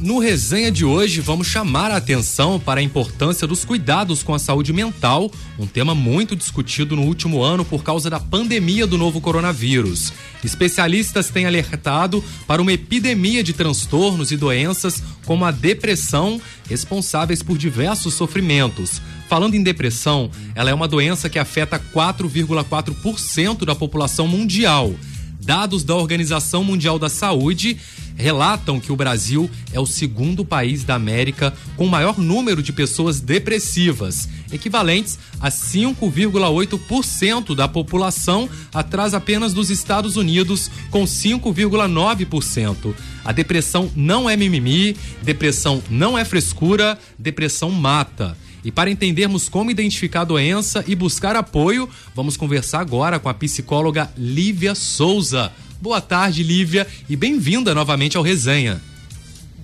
No resenha de hoje, vamos chamar a atenção para a importância dos cuidados com a saúde mental, um tema muito discutido no último ano por causa da pandemia do novo coronavírus. Especialistas têm alertado para uma epidemia de transtornos e doenças como a depressão, responsáveis por diversos sofrimentos. Falando em depressão, ela é uma doença que afeta 4,4% da população mundial. Dados da Organização Mundial da Saúde relatam que o Brasil é o segundo país da América com maior número de pessoas depressivas, equivalentes a 5,8% da população, atrás apenas dos Estados Unidos, com 5,9%. A depressão não é mimimi, depressão não é frescura, depressão mata. E para entendermos como identificar a doença e buscar apoio, vamos conversar agora com a psicóloga Lívia Souza. Boa tarde, Lívia, e bem-vinda novamente ao Resenha.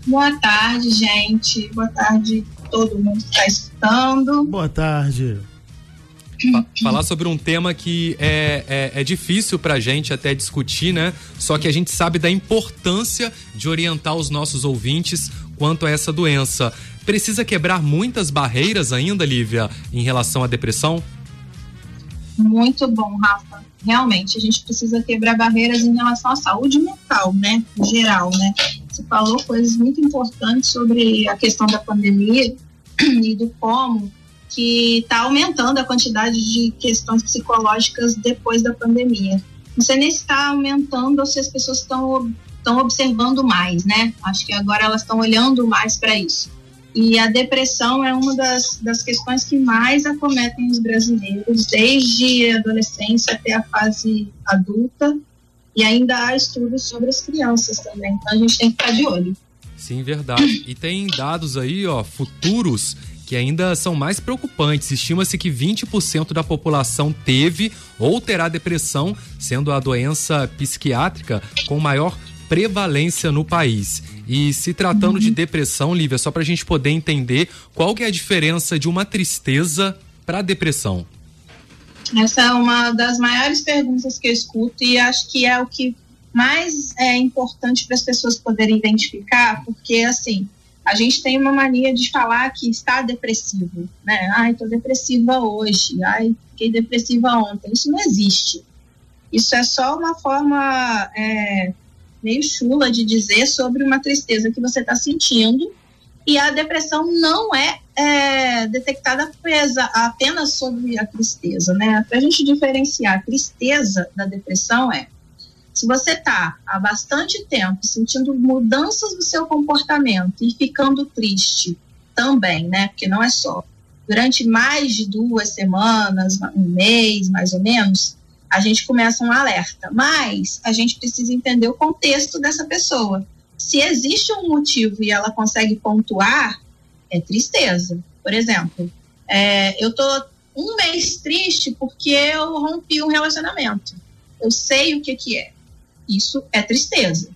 Boa tarde, gente. Boa tarde todo mundo que está escutando. Boa tarde. Falar sobre um tema que é, é, é difícil para a gente até discutir, né? Só que a gente sabe da importância de orientar os nossos ouvintes quanto a essa doença. Precisa quebrar muitas barreiras ainda, Lívia, em relação à depressão? Muito bom, Rafa. Realmente, a gente precisa quebrar barreiras em relação à saúde mental, né? Em geral, né? Você falou coisas muito importantes sobre a questão da pandemia e do como que está aumentando a quantidade de questões psicológicas depois da pandemia. Não sei nem se está aumentando ou se as pessoas estão estão observando mais, né? Acho que agora elas estão olhando mais para isso. E a depressão é uma das, das questões que mais acometem os brasileiros, desde a adolescência até a fase adulta. E ainda há estudos sobre as crianças também. Então a gente tem que ficar de olho. Sim, verdade. E tem dados aí, ó, futuros que ainda são mais preocupantes. Estima-se que 20% da população teve ou terá depressão, sendo a doença psiquiátrica com maior prevalência no país. E se tratando uhum. de depressão, Lívia, só para a gente poder entender qual que é a diferença de uma tristeza para depressão. Essa é uma das maiores perguntas que eu escuto e acho que é o que mais é importante para as pessoas poderem identificar, porque assim, a gente tem uma mania de falar que está depressivo, né? Ai, estou depressiva hoje, ai, fiquei depressiva ontem. Isso não existe. Isso é só uma forma é, meio chula de dizer sobre uma tristeza que você está sentindo. E a depressão não é, é detectada presa apenas sobre a tristeza, né? Para a gente diferenciar a tristeza da depressão é se você está há bastante tempo sentindo mudanças no seu comportamento e ficando triste também, né? Porque não é só. Durante mais de duas semanas, um mês, mais ou menos, a gente começa um alerta. Mas a gente precisa entender o contexto dessa pessoa. Se existe um motivo e ela consegue pontuar, é tristeza. Por exemplo, é, eu tô um mês triste porque eu rompi um relacionamento. Eu sei o que que é. Isso é tristeza.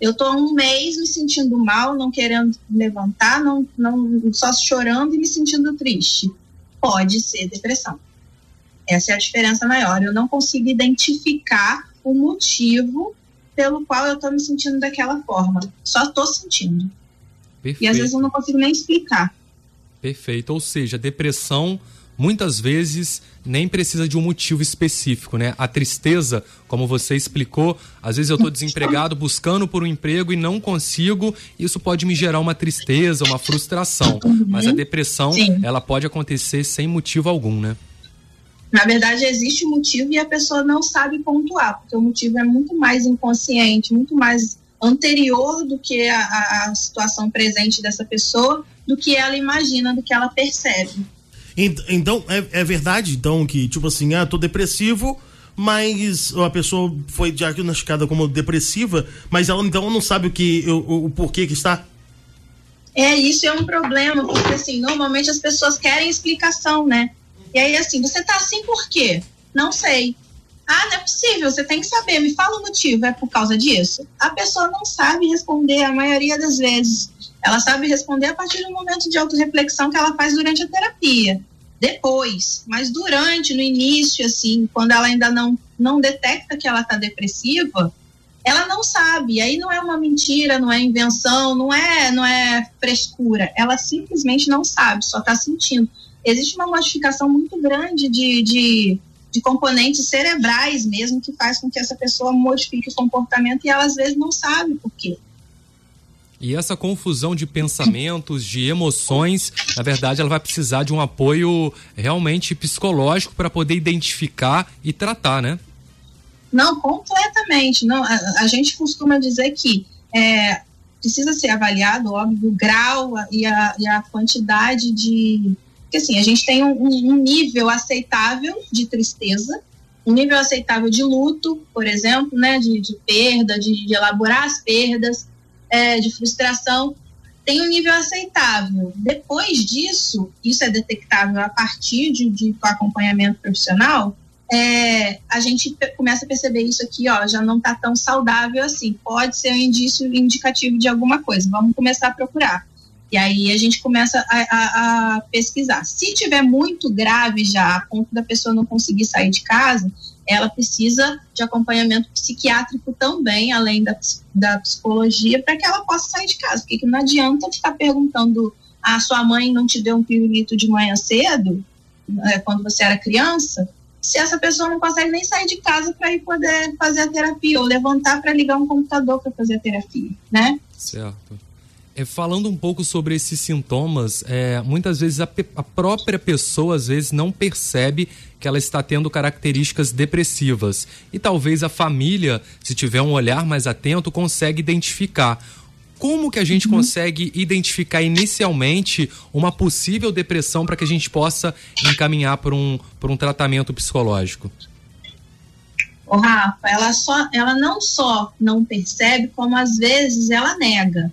Eu tô um mês me sentindo mal, não querendo levantar, não, não só chorando e me sentindo triste. Pode ser depressão. Essa é a diferença maior. Eu não consigo identificar o motivo pelo qual eu estou me sentindo daquela forma. Só estou sentindo. Perfeito. E às vezes eu não consigo nem explicar. Perfeito. Ou seja, depressão muitas vezes nem precisa de um motivo específico, né? A tristeza, como você explicou, às vezes eu estou desempregado buscando por um emprego e não consigo, isso pode me gerar uma tristeza, uma frustração. Uhum. Mas a depressão, Sim. ela pode acontecer sem motivo algum, né? Na verdade, existe um motivo e a pessoa não sabe pontuar, porque o motivo é muito mais inconsciente, muito mais anterior do que a, a situação presente dessa pessoa, do que ela imagina, do que ela percebe. Então, é, é verdade, então, que, tipo assim, ah, tô depressivo, mas a pessoa foi diagnosticada como depressiva, mas ela então não sabe o que o, o porquê que está. É, isso é um problema, porque assim, normalmente as pessoas querem explicação, né? E aí, assim, você tá assim por quê? Não sei. Ah, não é possível, você tem que saber, me fala o motivo, é por causa disso? A pessoa não sabe responder a maioria das vezes. Ela sabe responder a partir do momento de autorreflexão que ela faz durante a terapia. Depois, mas durante, no início, assim, quando ela ainda não, não detecta que ela está depressiva, ela não sabe. Aí não é uma mentira, não é invenção, não é, não é frescura. Ela simplesmente não sabe, só está sentindo. Existe uma modificação muito grande de, de, de, componentes cerebrais mesmo que faz com que essa pessoa modifique o comportamento e ela às vezes não sabe por quê. E essa confusão de pensamentos, de emoções, na verdade, ela vai precisar de um apoio realmente psicológico para poder identificar e tratar, né? Não, completamente. Não, a, a gente costuma dizer que é, precisa ser avaliado, óbvio, o grau e a, e a quantidade de. Porque assim, a gente tem um, um nível aceitável de tristeza, um nível aceitável de luto, por exemplo, né, de, de perda, de, de, elaborar as perdas, é, de frustração, tem um nível aceitável. Depois disso, isso é detectável a partir de, de acompanhamento profissional, é, a gente começa a perceber isso aqui, ó, já não está tão saudável assim. Pode ser um indício indicativo de alguma coisa. Vamos começar a procurar. E aí a gente começa a, a, a, pesquisar. Se tiver muito grave já, a ponto da pessoa não conseguir sair de casa, ela precisa de acompanhamento psiquiátrico também, além da, da psicologia, para que ela possa sair de casa. Porque não adianta ficar perguntando: a ah, sua mãe não te deu um pirulito de manhã cedo, é, quando você era criança? se essa pessoa não consegue nem sair de casa para ir poder fazer a terapia ou levantar para ligar um computador para fazer a terapia, né? Certo. É, falando um pouco sobre esses sintomas, é, muitas vezes a, a, própria pessoa às vezes não percebe que ela está tendo características depressivas e talvez a família, se tiver um olhar mais atento, consegue identificar como que a gente uhum. consegue identificar inicialmente uma possível depressão para que a gente possa encaminhar por um, por um tratamento psicológico? Ô, Rafa, ela, só, ela não só não percebe, como às vezes ela nega.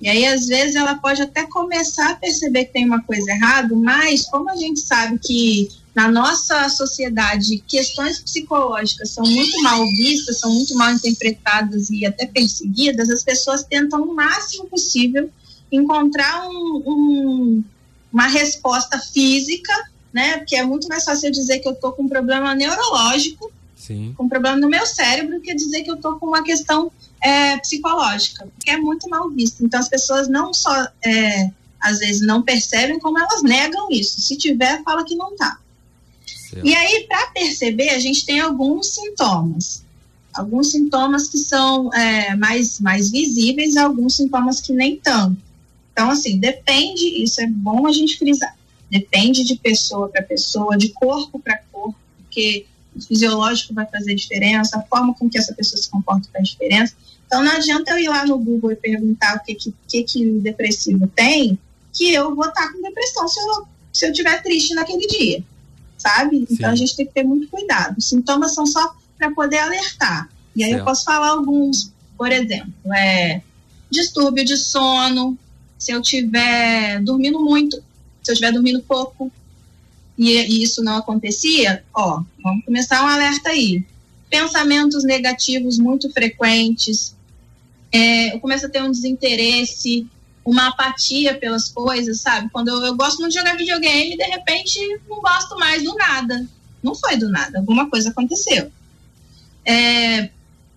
E aí, às vezes, ela pode até começar a perceber que tem uma coisa errada, mas como a gente sabe que na nossa sociedade, questões psicológicas são muito mal vistas, são muito mal interpretadas e até perseguidas, as pessoas tentam o máximo possível encontrar um, um, uma resposta física, né? Porque é muito mais fácil dizer que eu estou com um problema neurológico, Sim. com um problema no meu cérebro, que dizer que eu estou com uma questão é, psicológica, que é muito mal visto. Então as pessoas não só é, às vezes não percebem, como elas negam isso. Se tiver, fala que não está. Certo. E aí, para perceber, a gente tem alguns sintomas. Alguns sintomas que são é, mais, mais visíveis alguns sintomas que nem tanto. Então, assim, depende, isso é bom a gente frisar, depende de pessoa para pessoa, de corpo para corpo, porque fisiológico vai fazer diferença, a forma com que essa pessoa se comporta faz diferença. Então, não adianta eu ir lá no Google e perguntar o que, que, que, que o depressivo tem, que eu vou estar com depressão se eu, se eu estiver triste naquele dia sabe? Sim. Então a gente tem que ter muito cuidado. Os sintomas são só para poder alertar. E aí certo. eu posso falar alguns, por exemplo, é distúrbio de sono, se eu estiver dormindo muito, se eu estiver dormindo pouco, e, e isso não acontecia, ó, vamos começar um alerta aí. Pensamentos negativos muito frequentes, é, eu começo a ter um desinteresse, uma apatia pelas coisas, sabe? Quando eu, eu gosto muito de jogar videogame, de repente não gosto mais do nada. Não foi do nada, alguma coisa aconteceu. É,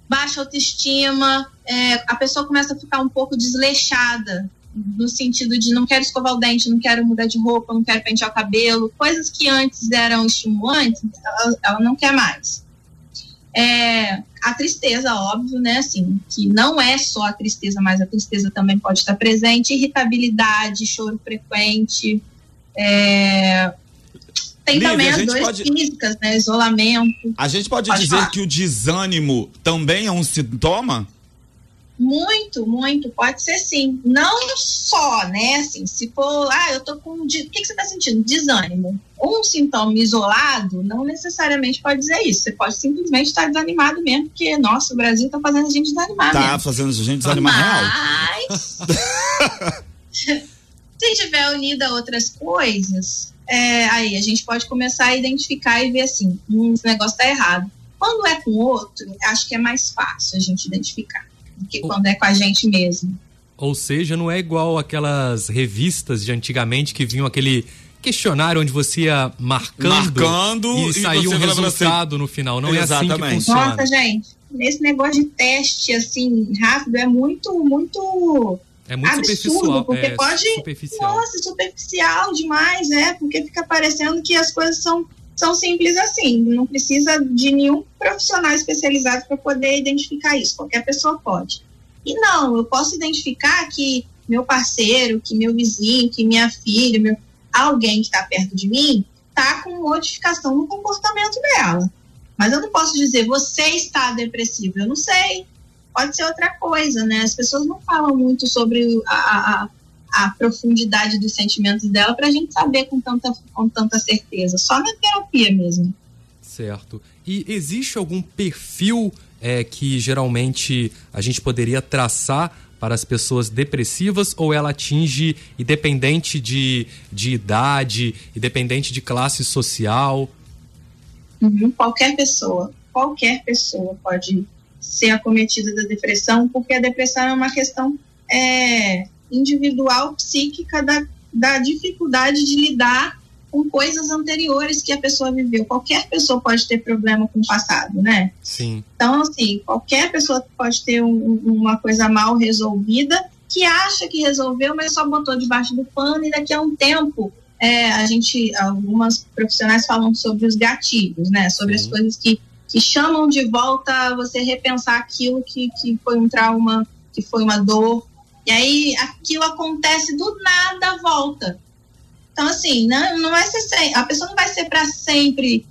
baixa autoestima, é, a pessoa começa a ficar um pouco desleixada, no sentido de não quero escovar o dente, não quero mudar de roupa, não quero pentear o cabelo, coisas que antes eram estimulantes, ela, ela não quer mais. É, a tristeza, óbvio, né? Assim, que não é só a tristeza, mas a tristeza também pode estar presente, irritabilidade, choro frequente, é, tem Lívia, também as dores pode... físicas, né? Isolamento. A gente pode, pode dizer falar. que o desânimo também é um sintoma? Muito, muito, pode ser sim. Não só, né? Assim, se for, ah, eu tô com. O que, que você tá sentindo? Desânimo. Um sintoma isolado não necessariamente pode dizer isso. Você pode simplesmente estar desanimado mesmo, porque, nossa, o Brasil tá fazendo a gente desanimar. Tá mesmo. fazendo a gente desanimar Mas... real. se tiver unido a outras coisas, é, aí a gente pode começar a identificar e ver assim, hum, esse negócio tá errado. Quando é com outro, acho que é mais fácil a gente identificar do que quando é com a gente mesmo. Ou seja, não é igual aquelas revistas de antigamente que vinham aquele questionário onde você ia marcando, Marcando e e você um falava resultado no final. Não é assim que Exatamente. funciona. Nossa, gente, nesse negócio de teste assim rápido é muito, muito É muito absurdo, superficial. porque é pode- superficial. Nossa, superficial demais, é, porque fica parecendo que as coisas são, são simples assim. Não precisa de nenhum profissional especializado para poder identificar isso. Qualquer pessoa pode. E não, eu posso identificar que meu parceiro, que meu vizinho, que minha filha, meu, alguém que está perto de mim, está com modificação no comportamento dela. Mas eu não posso dizer, você está depressivo. Eu não sei. Pode ser outra coisa, né? As pessoas não falam muito sobre a, a, a profundidade dos sentimentos dela para a gente saber com tanta, com tanta certeza. Só na terapia mesmo. Certo. E existe algum perfil é, que geralmente a gente poderia traçar para as pessoas depressivas ou ela atinge independente de, de idade, independente de classe social? Uhum, Qualquer pessoa, qualquer pessoa pode ser acometida da depressão, porque a depressão é uma questão é, individual, psíquica, da, da dificuldade de lidar com coisas anteriores que a pessoa viveu. Qualquer pessoa pode ter problema com o passado, né? Sim. Então, assim, qualquer pessoa pode ter um- uma coisa mal resolvida que acha que resolveu, mas só botou debaixo do pano e daqui a um tempo é, a gente, algumas profissionais falam sobre os gatilhos, né? Sobre Sim. as coisas que, que chamam de volta você repensar aquilo que, que foi um trauma, que foi uma dor. E aí aquilo acontece do nada, volta. Então, assim, não, não vai ser sempre, a pessoa não vai ser para sempre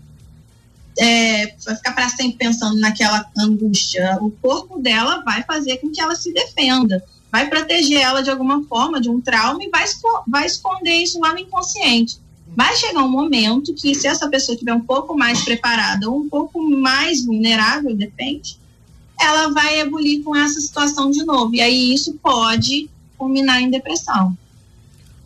é, vai ficar para sempre pensando naquela angústia. O corpo dela vai fazer com que ela se defenda, vai proteger ela de alguma forma de um trauma e vai, vai esconder isso lá no inconsciente. Vai chegar um momento que, se essa pessoa estiver um pouco mais preparada ou um pouco mais vulnerável, depende, ela vai ebulir com essa situação de novo. E aí isso pode culminar em depressão.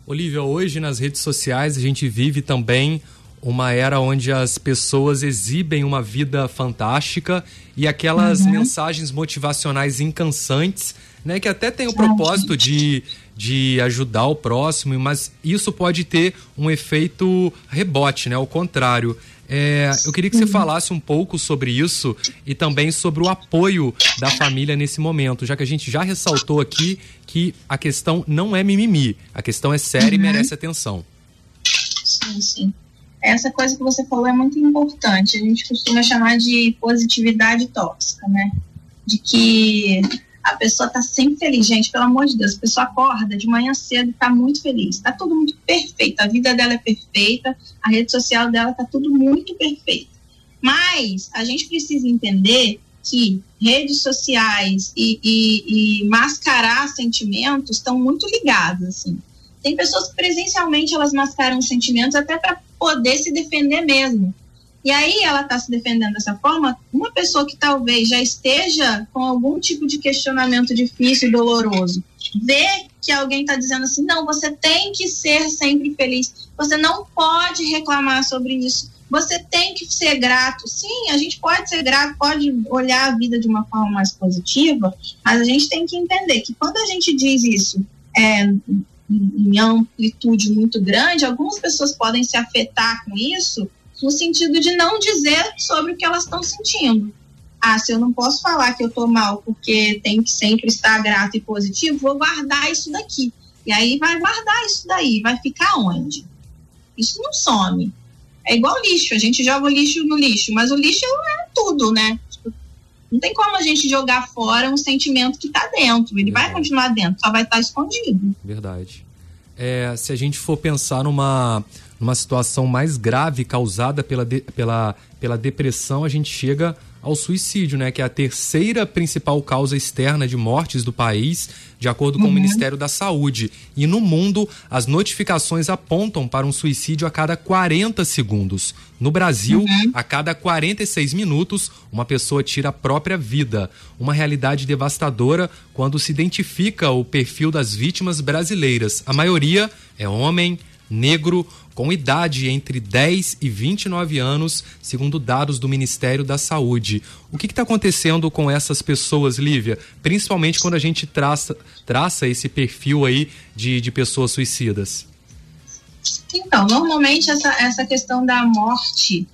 Olivia, hoje nas redes sociais a gente vive também uma era onde as pessoas exibem uma vida fantástica e aquelas mensagens motivacionais incansantes, né, que até tem o propósito de, de ajudar o próximo, mas isso pode ter um efeito rebote, né, ao contrário. É, eu queria que você falasse um pouco sobre isso e também sobre o apoio da família nesse momento, já que a gente já ressaltou aqui que a questão não é mimimi, a questão é séria e merece atenção. Sim, sim. Essa coisa que você falou é muito importante. A gente costuma chamar de positividade tóxica, né? De que a pessoa tá sempre feliz. Gente, pelo amor de Deus, a pessoa acorda de manhã cedo e tá muito feliz. Tá tudo muito perfeito. A vida dela é perfeita, a rede social dela tá tudo muito perfeito. Mas a gente precisa entender que redes sociais e, e- e mascarar sentimentos estão muito ligados, assim tem pessoas que presencialmente elas mascaram os sentimentos até para poder se defender mesmo. E aí ela está se defendendo dessa forma, uma pessoa que talvez já esteja com algum tipo de questionamento difícil e doloroso, vê que alguém está dizendo assim, não, você tem que ser sempre feliz, você não pode reclamar sobre isso, você tem que ser grato. Sim, a gente pode ser grato, pode olhar a vida de uma forma mais positiva, mas a gente tem que entender que quando a gente diz isso é, em amplitude muito grande, algumas pessoas podem se afetar com isso no sentido de não dizer sobre o que elas estão sentindo. Ah, se eu não posso falar que eu tô mal porque tenho que sempre estar grato e positivo, vou guardar isso daqui. E aí vai guardar isso daí, vai ficar onde? Isso não some. É igual lixo, a gente joga o lixo no lixo, mas o lixo é tudo, né? Tipo, não tem como a gente jogar fora um sentimento que tá dentro. Ele vai Verdade. continuar dentro, só vai estar escondido. Verdade. É, se a gente for pensar numa, numa situação mais grave causada pela, de- pela, pela depressão, a gente chega ao suicídio, né? Que é a terceira principal causa externa de mortes do país, de acordo com o Ministério da Saúde. E no mundo, as notificações apontam para um suicídio a cada 40 segundos. No Brasil, a cada 46 minutos, uma pessoa tira a própria vida. Uma realidade devastadora quando se identifica o perfil das vítimas brasileiras. A maioria é homem, negro, com idade entre 10 e 29 anos, segundo dados do Ministério da Saúde. O que está acontecendo com essas pessoas, Lívia? Principalmente quando a gente traça, traça esse perfil aí de, de pessoas suicidas. Então, normalmente essa, essa questão da morte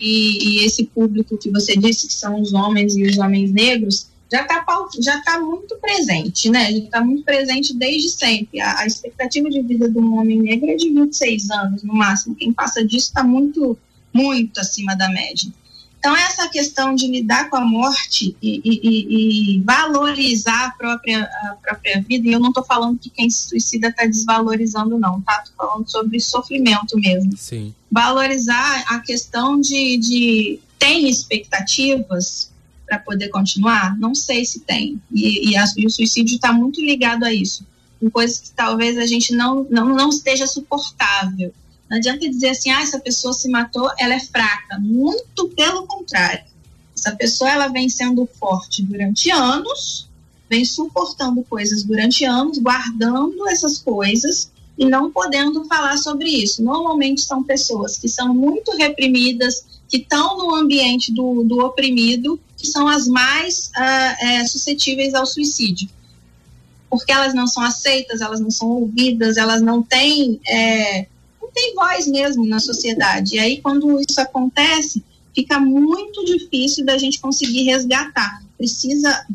e, e esse público que você disse que são os homens e os homens negros já está já tá muito presente, né? Já está muito presente desde sempre. A, a, expectativa de vida de um homem negro é de 26 anos, no máximo. Quem passa disso está muito, muito acima da média. Então, essa questão de lidar com a morte e, e, e valorizar a própria, a própria vida, e eu não estou falando que quem se suicida está desvalorizando, não, tá? Estou falando sobre sofrimento mesmo. Sim. Valorizar a questão de, de tem expectativas para poder continuar? Não sei se tem. E, e, a, e o suicídio está muito ligado a isso. Com coisas que talvez a gente não, não, não esteja suportável. Não adianta dizer assim, ah, essa pessoa se matou, ela é fraca. Muito pelo contrário. Essa pessoa ela vem sendo forte durante anos, vem suportando coisas durante anos, guardando essas coisas e não podendo falar sobre isso. Normalmente são pessoas que são muito reprimidas, que estão no ambiente do, do oprimido, que são as mais uh, é, suscetíveis ao suicídio. Porque elas não são aceitas, elas não são ouvidas, elas não têm é, tem voz mesmo na sociedade. E aí, quando isso acontece, fica muito difícil da gente conseguir resgatar. Precisa,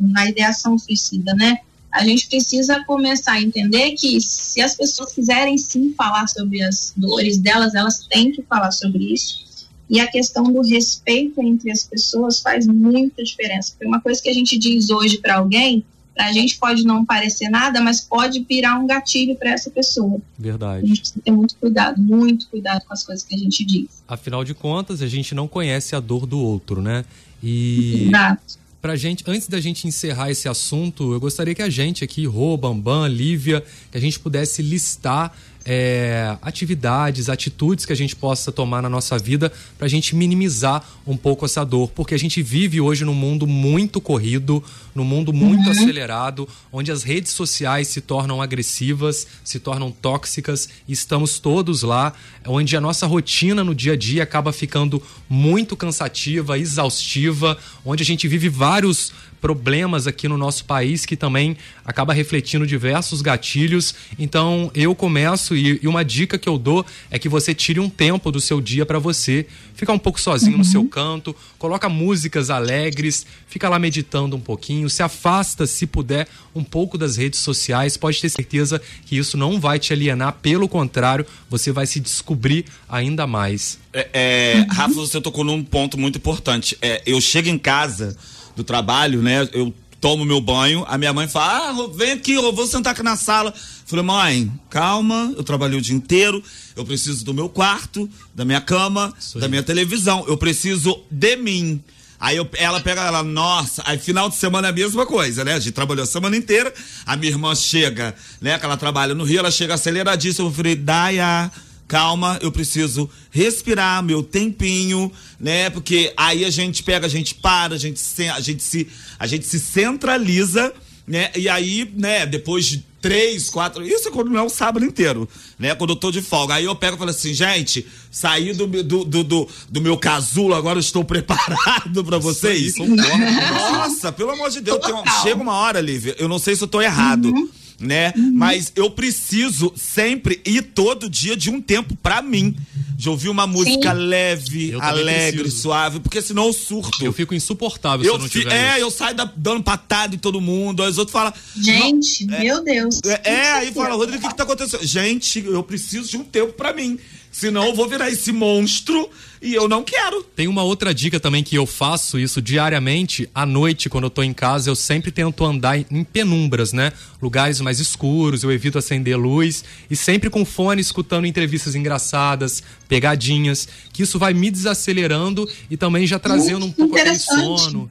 na ideação suicida, né? A gente precisa começar a entender que se as pessoas quiserem sim falar sobre as dores delas, elas têm que falar sobre isso. E a questão do respeito entre as pessoas faz muita diferença. Porque uma coisa que a gente diz hoje para alguém, para a gente pode não parecer nada, mas pode virar um gatilho para essa pessoa. Verdade. A gente precisa ter muito cuidado, muito cuidado com as coisas que a gente diz. Afinal de contas, a gente não conhece a dor do outro, né? E Exato. pra gente, antes da gente encerrar esse assunto, eu gostaria que a gente aqui, Rô, Bambam, Lívia, que a gente pudesse listar é, atividades, atitudes que a gente possa tomar na nossa vida para a gente minimizar um pouco essa dor, porque a gente vive hoje num mundo muito corrido, num mundo muito uhum. acelerado, onde as redes sociais se tornam agressivas, se tornam tóxicas, e estamos todos lá, onde a nossa rotina no dia a dia acaba ficando muito cansativa, exaustiva, onde a gente vive vários problemas aqui no nosso país que também acaba refletindo diversos gatilhos. Então eu começo e, e uma dica que eu dou é que você tire um tempo do seu dia para você ficar um pouco sozinho uhum. no seu canto, coloca músicas alegres, fica lá meditando um pouquinho, se afasta, se puder, um pouco das redes sociais. Pode ter certeza que isso não vai te alienar, pelo contrário, você vai se descobrir ainda mais. É, é, Rafa, você tocou num ponto muito importante. É, eu chego em casa do trabalho, né? Eu tomo meu banho, a minha mãe fala: ah, vem aqui, eu vou sentar aqui na sala. Falei, mãe, calma, eu trabalhei o dia inteiro, eu preciso do meu quarto, da minha cama, da minha televisão, eu preciso de mim. Aí eu, ela pega ela, nossa, aí final de semana é a mesma coisa, né? A gente trabalhou a semana inteira, a minha irmã chega, né? Que ela trabalha no Rio, ela chega aceleradíssima, eu falei, Daya, calma, eu preciso respirar meu tempinho, né? Porque aí a gente pega, a gente para, a gente se, a gente se, a gente se centraliza, né? E aí, né, depois de três, quatro. Isso é quando não é o sábado inteiro, né? Quando eu tô de folga. Aí eu pego e falo assim, gente, saí do, do, do, do, do meu casulo, agora estou preparado para vocês. Nossa, pelo amor de Deus, um, chega uma hora, Lívia, eu não sei se eu tô errado. Uhum né? Uhum. Mas eu preciso sempre ir todo dia de um tempo para mim. De ouvir uma música Sim. leve, eu alegre, suave, porque senão eu surto. Eu fico insuportável eu se eu não tiver. É, isso. eu saio da, dando patada em todo mundo, aí os outros falam. Gente, é, meu Deus. É, é aí fala, Rodrigo, o que, que tá acontecendo? Gente, eu preciso de um tempo para mim. Senão eu vou virar esse monstro e eu não quero. Tem uma outra dica também que eu faço isso diariamente. À noite, quando eu tô em casa, eu sempre tento andar em penumbras, né? Lugares mais escuros, eu evito acender luz e sempre com fone escutando entrevistas engraçadas, pegadinhas, que isso vai me desacelerando e também já trazendo um pouco aquele sono.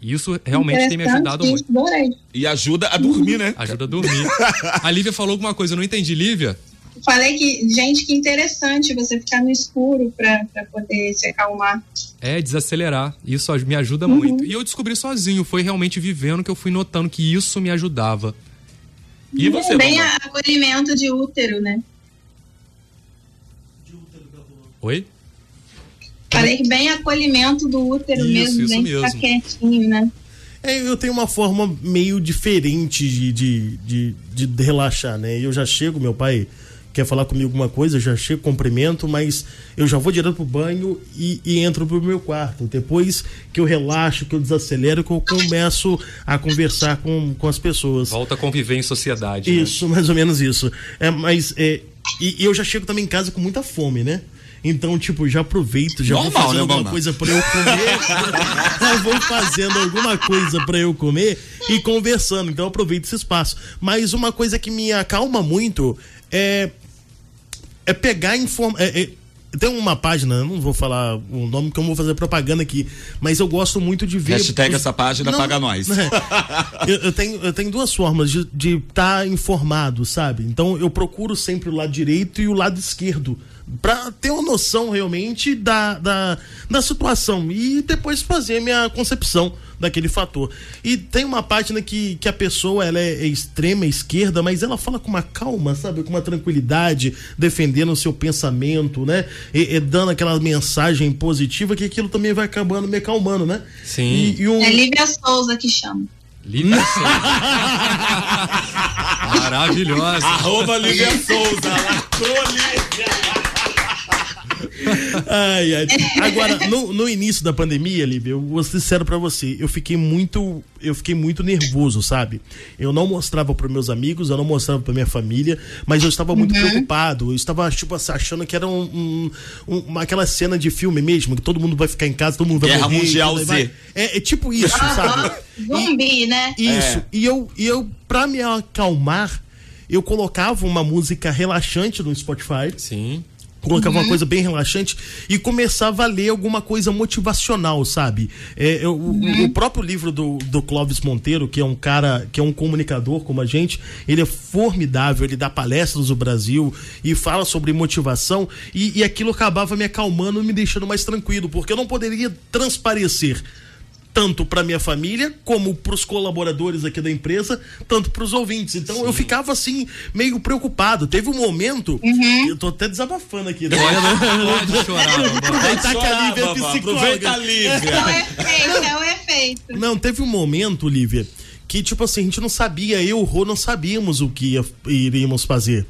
Isso realmente tem me ajudado muito. E ajuda a dormir, né? Ajuda a dormir. a Lívia falou alguma coisa, eu não entendi, Lívia? Falei que, gente, que interessante você ficar no escuro para poder se acalmar. É, desacelerar. Isso me ajuda uhum. muito. E eu descobri sozinho, foi realmente vivendo que eu fui notando que isso me ajudava. E você, Bem a acolhimento de útero, né? Oi? Falei que bem acolhimento do útero isso, mesmo, isso bem mesmo. ficar quietinho, né? É, eu tenho uma forma meio diferente de, de, de, de relaxar, né? Eu já chego, meu pai quer falar comigo alguma coisa, eu já chego, cumprimento, mas eu já vou direto pro banho e, e, entro pro meu quarto. Depois que eu relaxo, que eu desacelero, que eu começo a conversar com, com as pessoas. Volta a conviver em sociedade. Né? Isso, né? mais ou menos isso. É, mas é, e, e eu já chego também em casa com muita fome, né? Então, tipo, já aproveito, já Normal, vou fazendo né, alguma coisa para eu comer. eu vou fazendo alguma coisa para eu comer e conversando. Então, aproveito esse espaço. Mas uma coisa que me acalma muito é é pegar informação. É, é, tem uma página, não vou falar o nome que eu não vou fazer propaganda aqui, mas eu gosto muito de ver. Hashtag os... essa página não, paga nós. É. eu, eu, tenho, eu tenho duas formas de estar tá informado, sabe? Então eu procuro sempre o lado direito e o lado esquerdo para ter uma noção realmente da, da, da situação e depois fazer minha concepção daquele fator. E tem uma página que, que a pessoa ela é, é extrema esquerda, mas ela fala com uma calma, sabe, com uma tranquilidade, defendendo o seu pensamento, né, e, e dando aquela mensagem positiva que aquilo também vai acabando me acalmando, né? Sim. E, e um... É Lívia Souza que chama. Lívia Souza. Maravilhosa. Arroba Lívia Souza. Lacrou Lívia ai, ai. Agora, no, no, início da pandemia, Lívia, eu vou ser sincero pra você, eu fiquei muito, eu fiquei muito nervoso, sabe? Eu não mostrava para meus amigos, eu não mostrava para minha família, mas eu estava muito uhum. preocupado. Eu estava, tipo achando que era um, um, um, aquela cena de filme mesmo, que todo mundo vai ficar em casa, todo mundo vai Guerra morrer. Mundial Z. É, é, tipo isso, sabe? Zumbi, né? Isso. É. E eu, e eu, pra me acalmar, eu colocava uma música relaxante no Spotify. Sim colocava uhum. uma coisa bem relaxante e começava a ler alguma coisa motivacional, sabe? É, eu, uhum. o, o, próprio livro do, do Clóvis Monteiro, que é um cara, que é um comunicador como a gente, ele é formidável, ele dá palestras no Brasil e fala sobre motivação e, e aquilo acabava me acalmando e me deixando mais tranquilo, porque eu não poderia transparecer tanto para minha família como para os colaboradores aqui da empresa, tanto para os ouvintes. Então Sim. eu ficava assim meio preocupado. Teve um momento, uhum. eu tô até desabafando aqui. Né? Pode chorar. Aproveitar que a Lívia é psicóloga. Aproveita a Lívia. É o efeito, é o efeito. Não, teve um momento, Lívia, que tipo assim, a gente não sabia, eu e o Rô não sabíamos o que ia, iríamos fazer.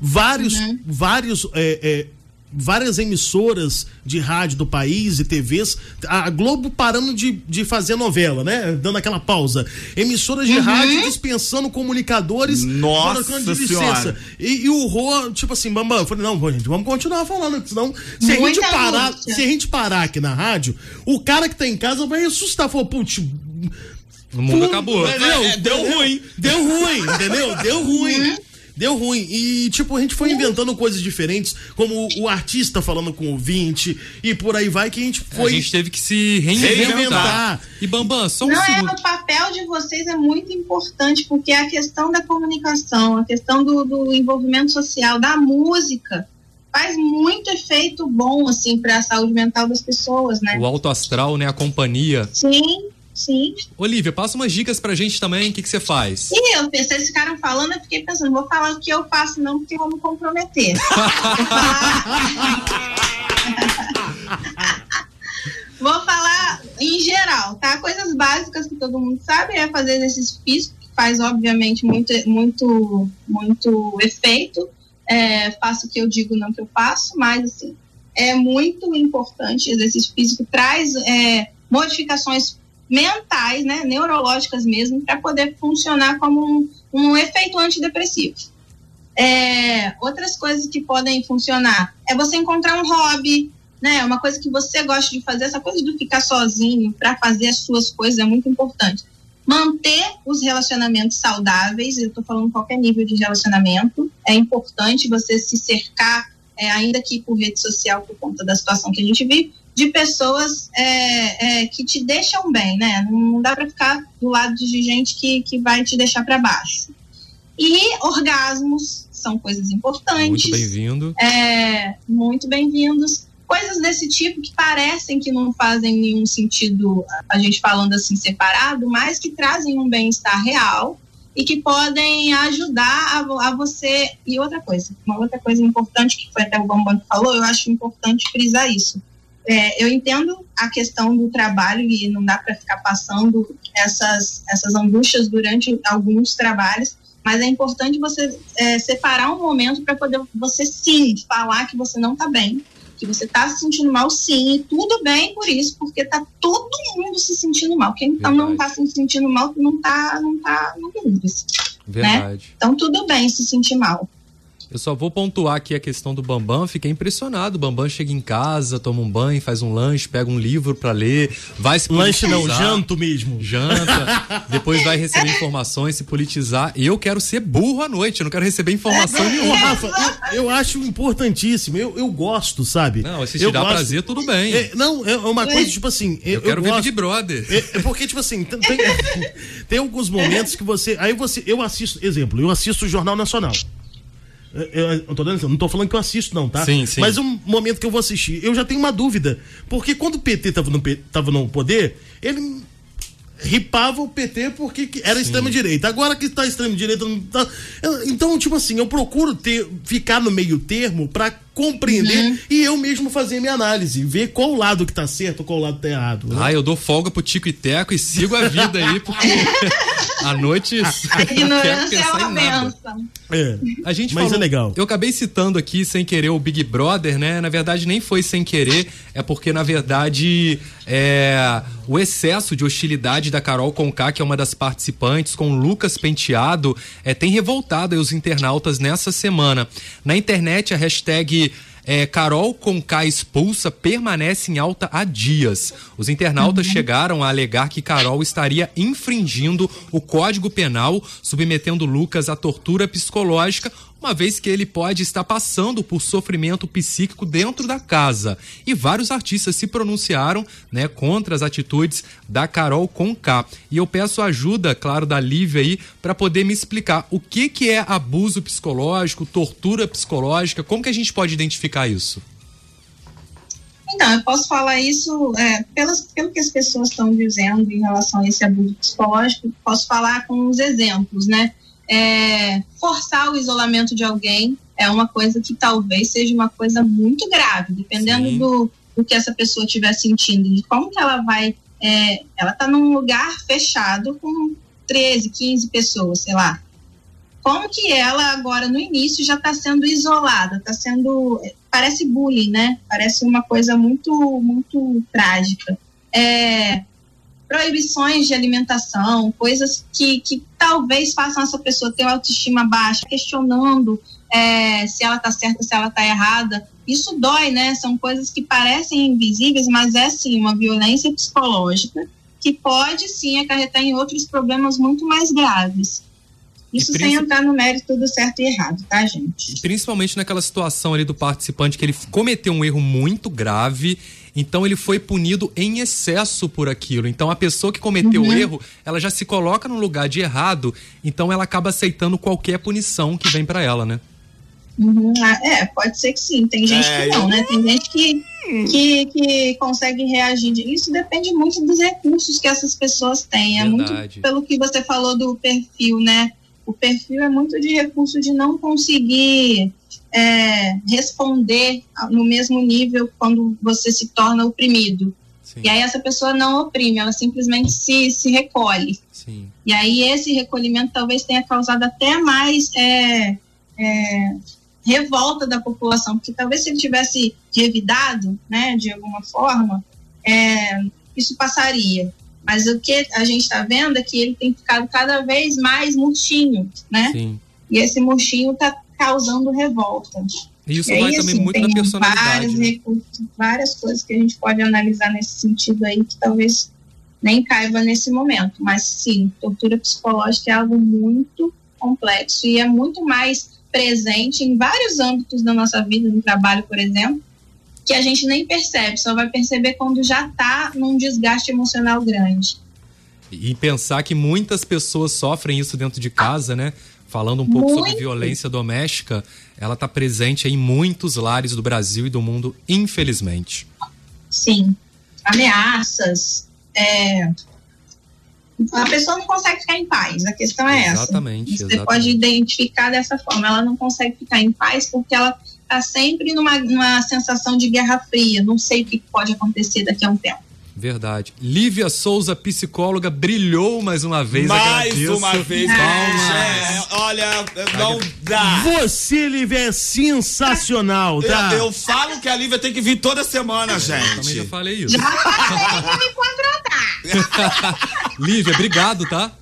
Vários, uhum. vários é, é, várias emissoras de rádio do país e TVs, a Globo parando de, de fazer novela, né? Dando aquela pausa. Emissoras de uhum. rádio dispensando comunicadores. Nossa de licença. E, e, o Rô, tipo assim, Bambam, eu falei, não, gente, vamos continuar falando, senão se a, gente parar, se a gente parar aqui na rádio, o cara que tá em casa vai assustar. Falou, putz, o mundo acabou. Entendeu? É, deu ruim. Deu ruim, entendeu? Deu ruim. Deu ruim. E, tipo, a gente foi inventando coisas diferentes, como o artista falando com o ouvinte, e por aí vai, que a gente foi. A gente teve que se reinventar. reinventar. E Bambam, só um Não, segundo. É, o papel de vocês é muito importante, porque a questão da comunicação, a questão do, do envolvimento social, da música faz muito efeito bom assim para a saúde mental das pessoas, né? O alto astral, né, a companhia. Sim. Sim. Olivia, passa umas dicas pra gente também, o que, que você faz? Ih, eu, vocês ficaram falando, eu fiquei pensando, vou falar o que eu faço não, porque eu vou me comprometer. vou falar em geral, tá? Coisas básicas que todo mundo sabe é fazer exercício físico, que faz, obviamente, muito, muito, muito efeito. É, faço o que eu digo, não o que eu faço, mas, assim, é muito importante. Exercício físico traz é, modificações mentais, né, neurológicas mesmo, para poder funcionar como um, um efeito antidepressivo. É, outras coisas que podem funcionar é você encontrar um hobby, né, uma coisa que você gosta de fazer, essa coisa de ficar sozinho para fazer as suas coisas é muito importante. Manter os relacionamentos saudáveis, eu estou falando qualquer nível de relacionamento, é importante você se cercar, é, ainda que por rede social, por conta da situação que a gente vive, de pessoas é, é, que te deixam bem, né? Não dá para ficar do lado de gente que, que vai te deixar para baixo. E orgasmos são coisas importantes. Muito bem-vindo. É, muito bem-vindos. Coisas desse tipo que parecem que não fazem nenhum sentido, a gente falando assim separado, mas que trazem um bem-estar real e que podem ajudar a, a, você. E outra coisa, uma outra coisa importante que foi até o Bambam que falou, eu acho importante frisar isso é, eu entendo a questão do trabalho e não dá para ficar passando essas, essas angústias durante alguns trabalhos, mas é importante você é, separar um momento para poder você sim falar que você não está bem, que você está se sentindo mal sim, e tudo bem por isso, porque tá todo mundo se sentindo mal. Quem então não está se sentindo mal não está não tá no mundo. Né? Então tudo bem se sentir mal. Eu só vou pontuar aqui a questão do Bambam. Fiquei impressionado. O Bambam chega em casa, toma um banho, faz um lanche, pega um livro para ler, vai se Lanche não, janto mesmo. Janta, depois vai receber informações, se politizar. E eu quero ser burro à noite, eu não quero receber informação nenhuma. Rafa, eu, eu, acho importantíssimo. Eu, eu gosto, sabe? Não, se te eu dá gosto. prazer, tudo bem. É, não, é uma coisa, tipo assim. Eu, eu quero ver Big Brother. É, é, porque, tipo assim, tem, tem alguns momentos que você. Aí você. Eu assisto, exemplo, eu assisto o Jornal Nacional. Eu, eu, tô dando, não tô falando que eu assisto, não, tá? Sim, sim. Mas um momento que eu vou assistir, eu já tenho uma dúvida. Porque quando o PT tava no, tava no poder, ele ripava o PT porque era extrema-direita. Agora que está extrema-direita. Tá... Então, tipo assim, eu procuro ter, ficar no meio termo para compreender uhum. e eu mesmo fazer minha análise, ver qual lado que tá certo, qual lado tá errado. Né? Ah, eu dou folga pro Tico e Teco e sigo a vida aí, porque a noite a ignorância é uma benção. É, a gente mas é falou, é legal. Eu acabei citando aqui sem querer o Big Brother, né? Na verdade nem foi sem querer, é porque na verdade é, o excesso de hostilidade da Carol Conká, que é uma das participantes, com o Lucas Penteado, é, tem revoltado os internautas nessa semana. Na internet a hashtag é, Carol Conká expulsa permanece em alta há dias. Os internautas uhum. chegaram a alegar que Carol estaria infringindo o Código Penal, submetendo Lucas à tortura psicológica uma vez que ele pode estar passando por sofrimento psíquico dentro da casa. E vários artistas se pronunciaram né, contra as atitudes da Carol Conká. E eu peço ajuda, claro, da Lívia aí, para poder me explicar o que, que é abuso psicológico, tortura psicológica, como que a gente pode identificar isso? Então, eu posso falar isso é, pelas, pelo que as pessoas estão dizendo em relação a esse abuso psicológico, posso falar com os exemplos, né? É, forçar o isolamento de alguém é uma coisa que talvez seja uma coisa muito grave, dependendo do, do, que essa pessoa estiver sentindo, de como que ela vai. É, ela está num lugar fechado com 13, 15 pessoas, sei lá. Como que ela agora no início já está sendo isolada, está sendo. Parece bullying, né? Parece uma coisa muito, muito trágica. É, proibições de alimentação, coisas que, que talvez façam essa pessoa ter autoestima baixa, questionando é, se ela está certa, se ela está errada. Isso dói, né? São coisas que parecem invisíveis, mas é sim uma violência psicológica que pode sim acarretar em outros problemas muito mais graves. Isso sem entrar no mérito do certo e errado, tá, gente? Principalmente naquela situação ali do participante que ele cometeu um erro muito grave então ele foi punido em excesso por aquilo. Então a pessoa que cometeu uhum. o erro, ela já se coloca no lugar de errado, então ela acaba aceitando qualquer punição que vem para ela, né? Uhum. Ah, é, pode ser que sim. Tem gente é, que não, né? Tem gente que, que, que consegue reagir. Isso depende muito dos recursos que essas pessoas têm. É muito pelo que você falou do perfil, né? O perfil é muito de recurso de não conseguir é, responder no mesmo nível quando você se torna oprimido. Sim. E aí essa pessoa não oprime, ela simplesmente se, se recolhe. Sim. E aí esse recolhimento talvez tenha causado até mais é, é, revolta da população, porque talvez se ele tivesse revidado, né, de alguma forma, é, isso passaria. Mas o que a gente está vendo é que ele tem ficado cada vez mais murchinho, né? Sim. E esse murchinho está causando revolta. E isso e vai também muito da personalidade. Né? Recursos, várias coisas que a gente pode analisar nesse sentido aí que talvez nem caiba nesse momento. Mas sim, tortura psicológica é algo muito complexo e é muito mais presente em vários âmbitos da nossa vida, no trabalho, por exemplo, que a gente nem percebe, só vai perceber quando já está num desgaste emocional grande. E pensar que muitas pessoas sofrem isso dentro de casa, né? Falando um pouco Muito. sobre violência doméstica, ela está presente em muitos lares do Brasil e do mundo, infelizmente. Sim. Ameaças. É... A pessoa não consegue ficar em paz, a questão é exatamente, essa. Você exatamente. pode identificar dessa forma. Ela não consegue ficar em paz porque ela está sempre numa, numa sensação de guerra fria. Não sei o que pode acontecer daqui a um tempo. Verdade. Lívia Souza, psicóloga, brilhou mais uma vez. Mais Agradeço. uma vez. É, olha, não dá. Você, Lívia, é sensacional, tá? Eu, eu falo que a Lívia tem que vir toda semana, Também já gente. falei isso. Já falei me contratar. Lívia, obrigado, tá?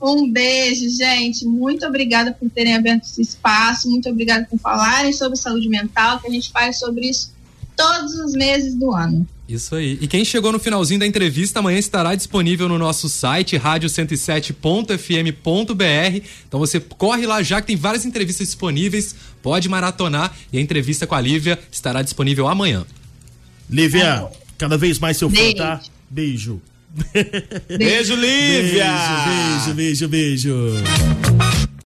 Um beijo, gente. Muito obrigada por terem aberto esse espaço. Muito obrigada por falarem sobre saúde mental, que a gente faz sobre isso todos os meses do ano. Isso aí. E quem chegou no finalzinho da entrevista, amanhã estará disponível no nosso site, rádio107.fm.br. Então você corre lá já que tem várias entrevistas disponíveis, pode maratonar e a entrevista com a Lívia estará disponível amanhã. Lívia, cada vez mais seu fã, Beijo. tá? Beijo. Beijo, Lívia! Beijo, beijo, beijo, beijo.